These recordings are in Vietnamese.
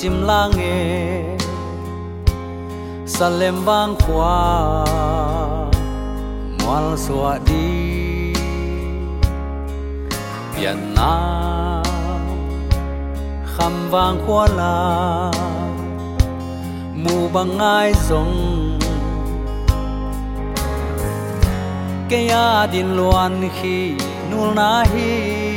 chim la nghe. Salem bang khoa moal xua đi. Biển na khăm vang khoa la. Mu bang ai rong ke ya din loan khi nul na hi.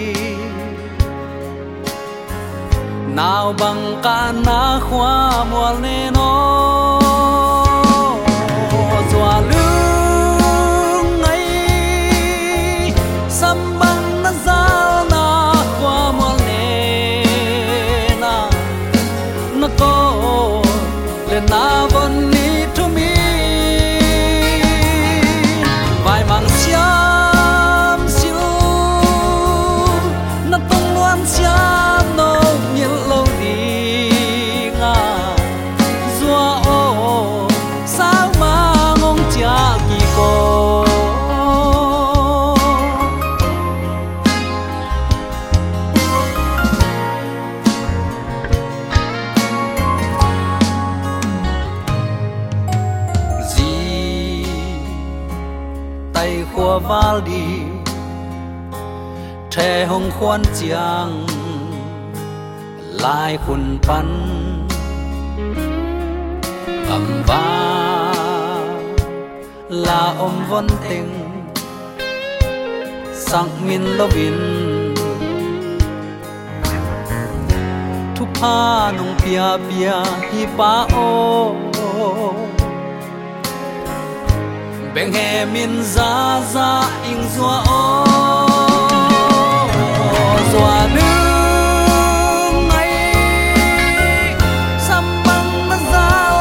Nào bằng cả na khoa mual lên nó khua val đi. Tre hồng khoan chiang lai khun pan ầm va là ôm vân tình sang min lo vin. Thu pa nong pia pia hi pa ô. oh, oh, oh za za ing zua o zua nương ấy sam băng na. Giao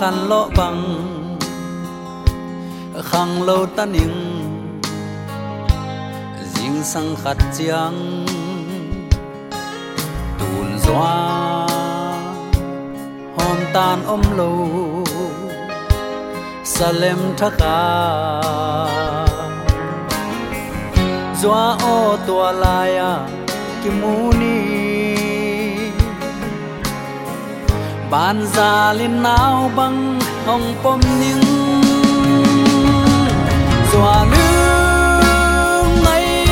khăn lo bang khang lo tan in ding sang khát chiang. Tuôn gió, hôm tan om lo salem thaka doa o tua laya à, kimuni bàn già lên nào băng, hồng pom những dọa nương này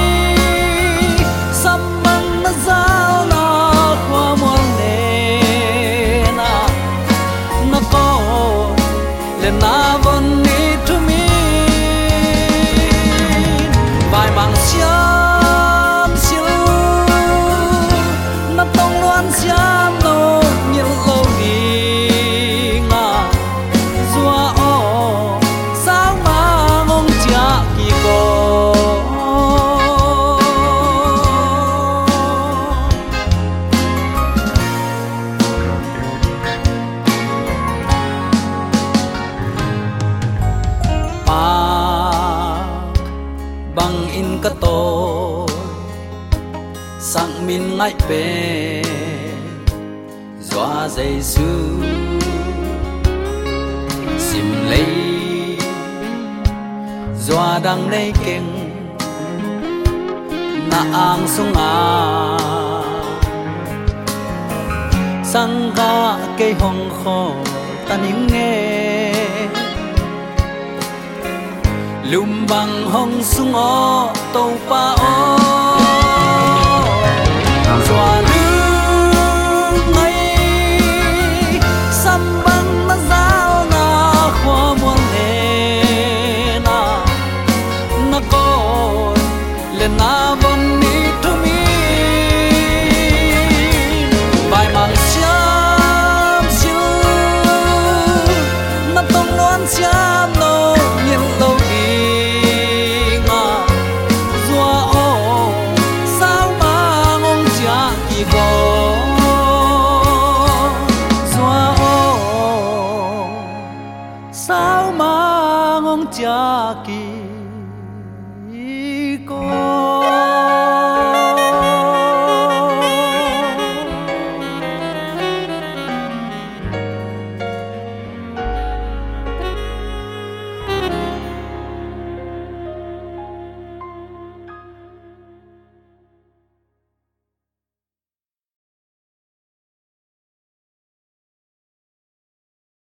sắm băng nó giao nó qua muôn nè à. nó có lên na vẫn đi sang min ngai pe dây giêsu sim lấy doa đang nay keng na ang sung a sang ga cây hong kho ta nín nghe. Lùm bằng hong sung o tàu pa o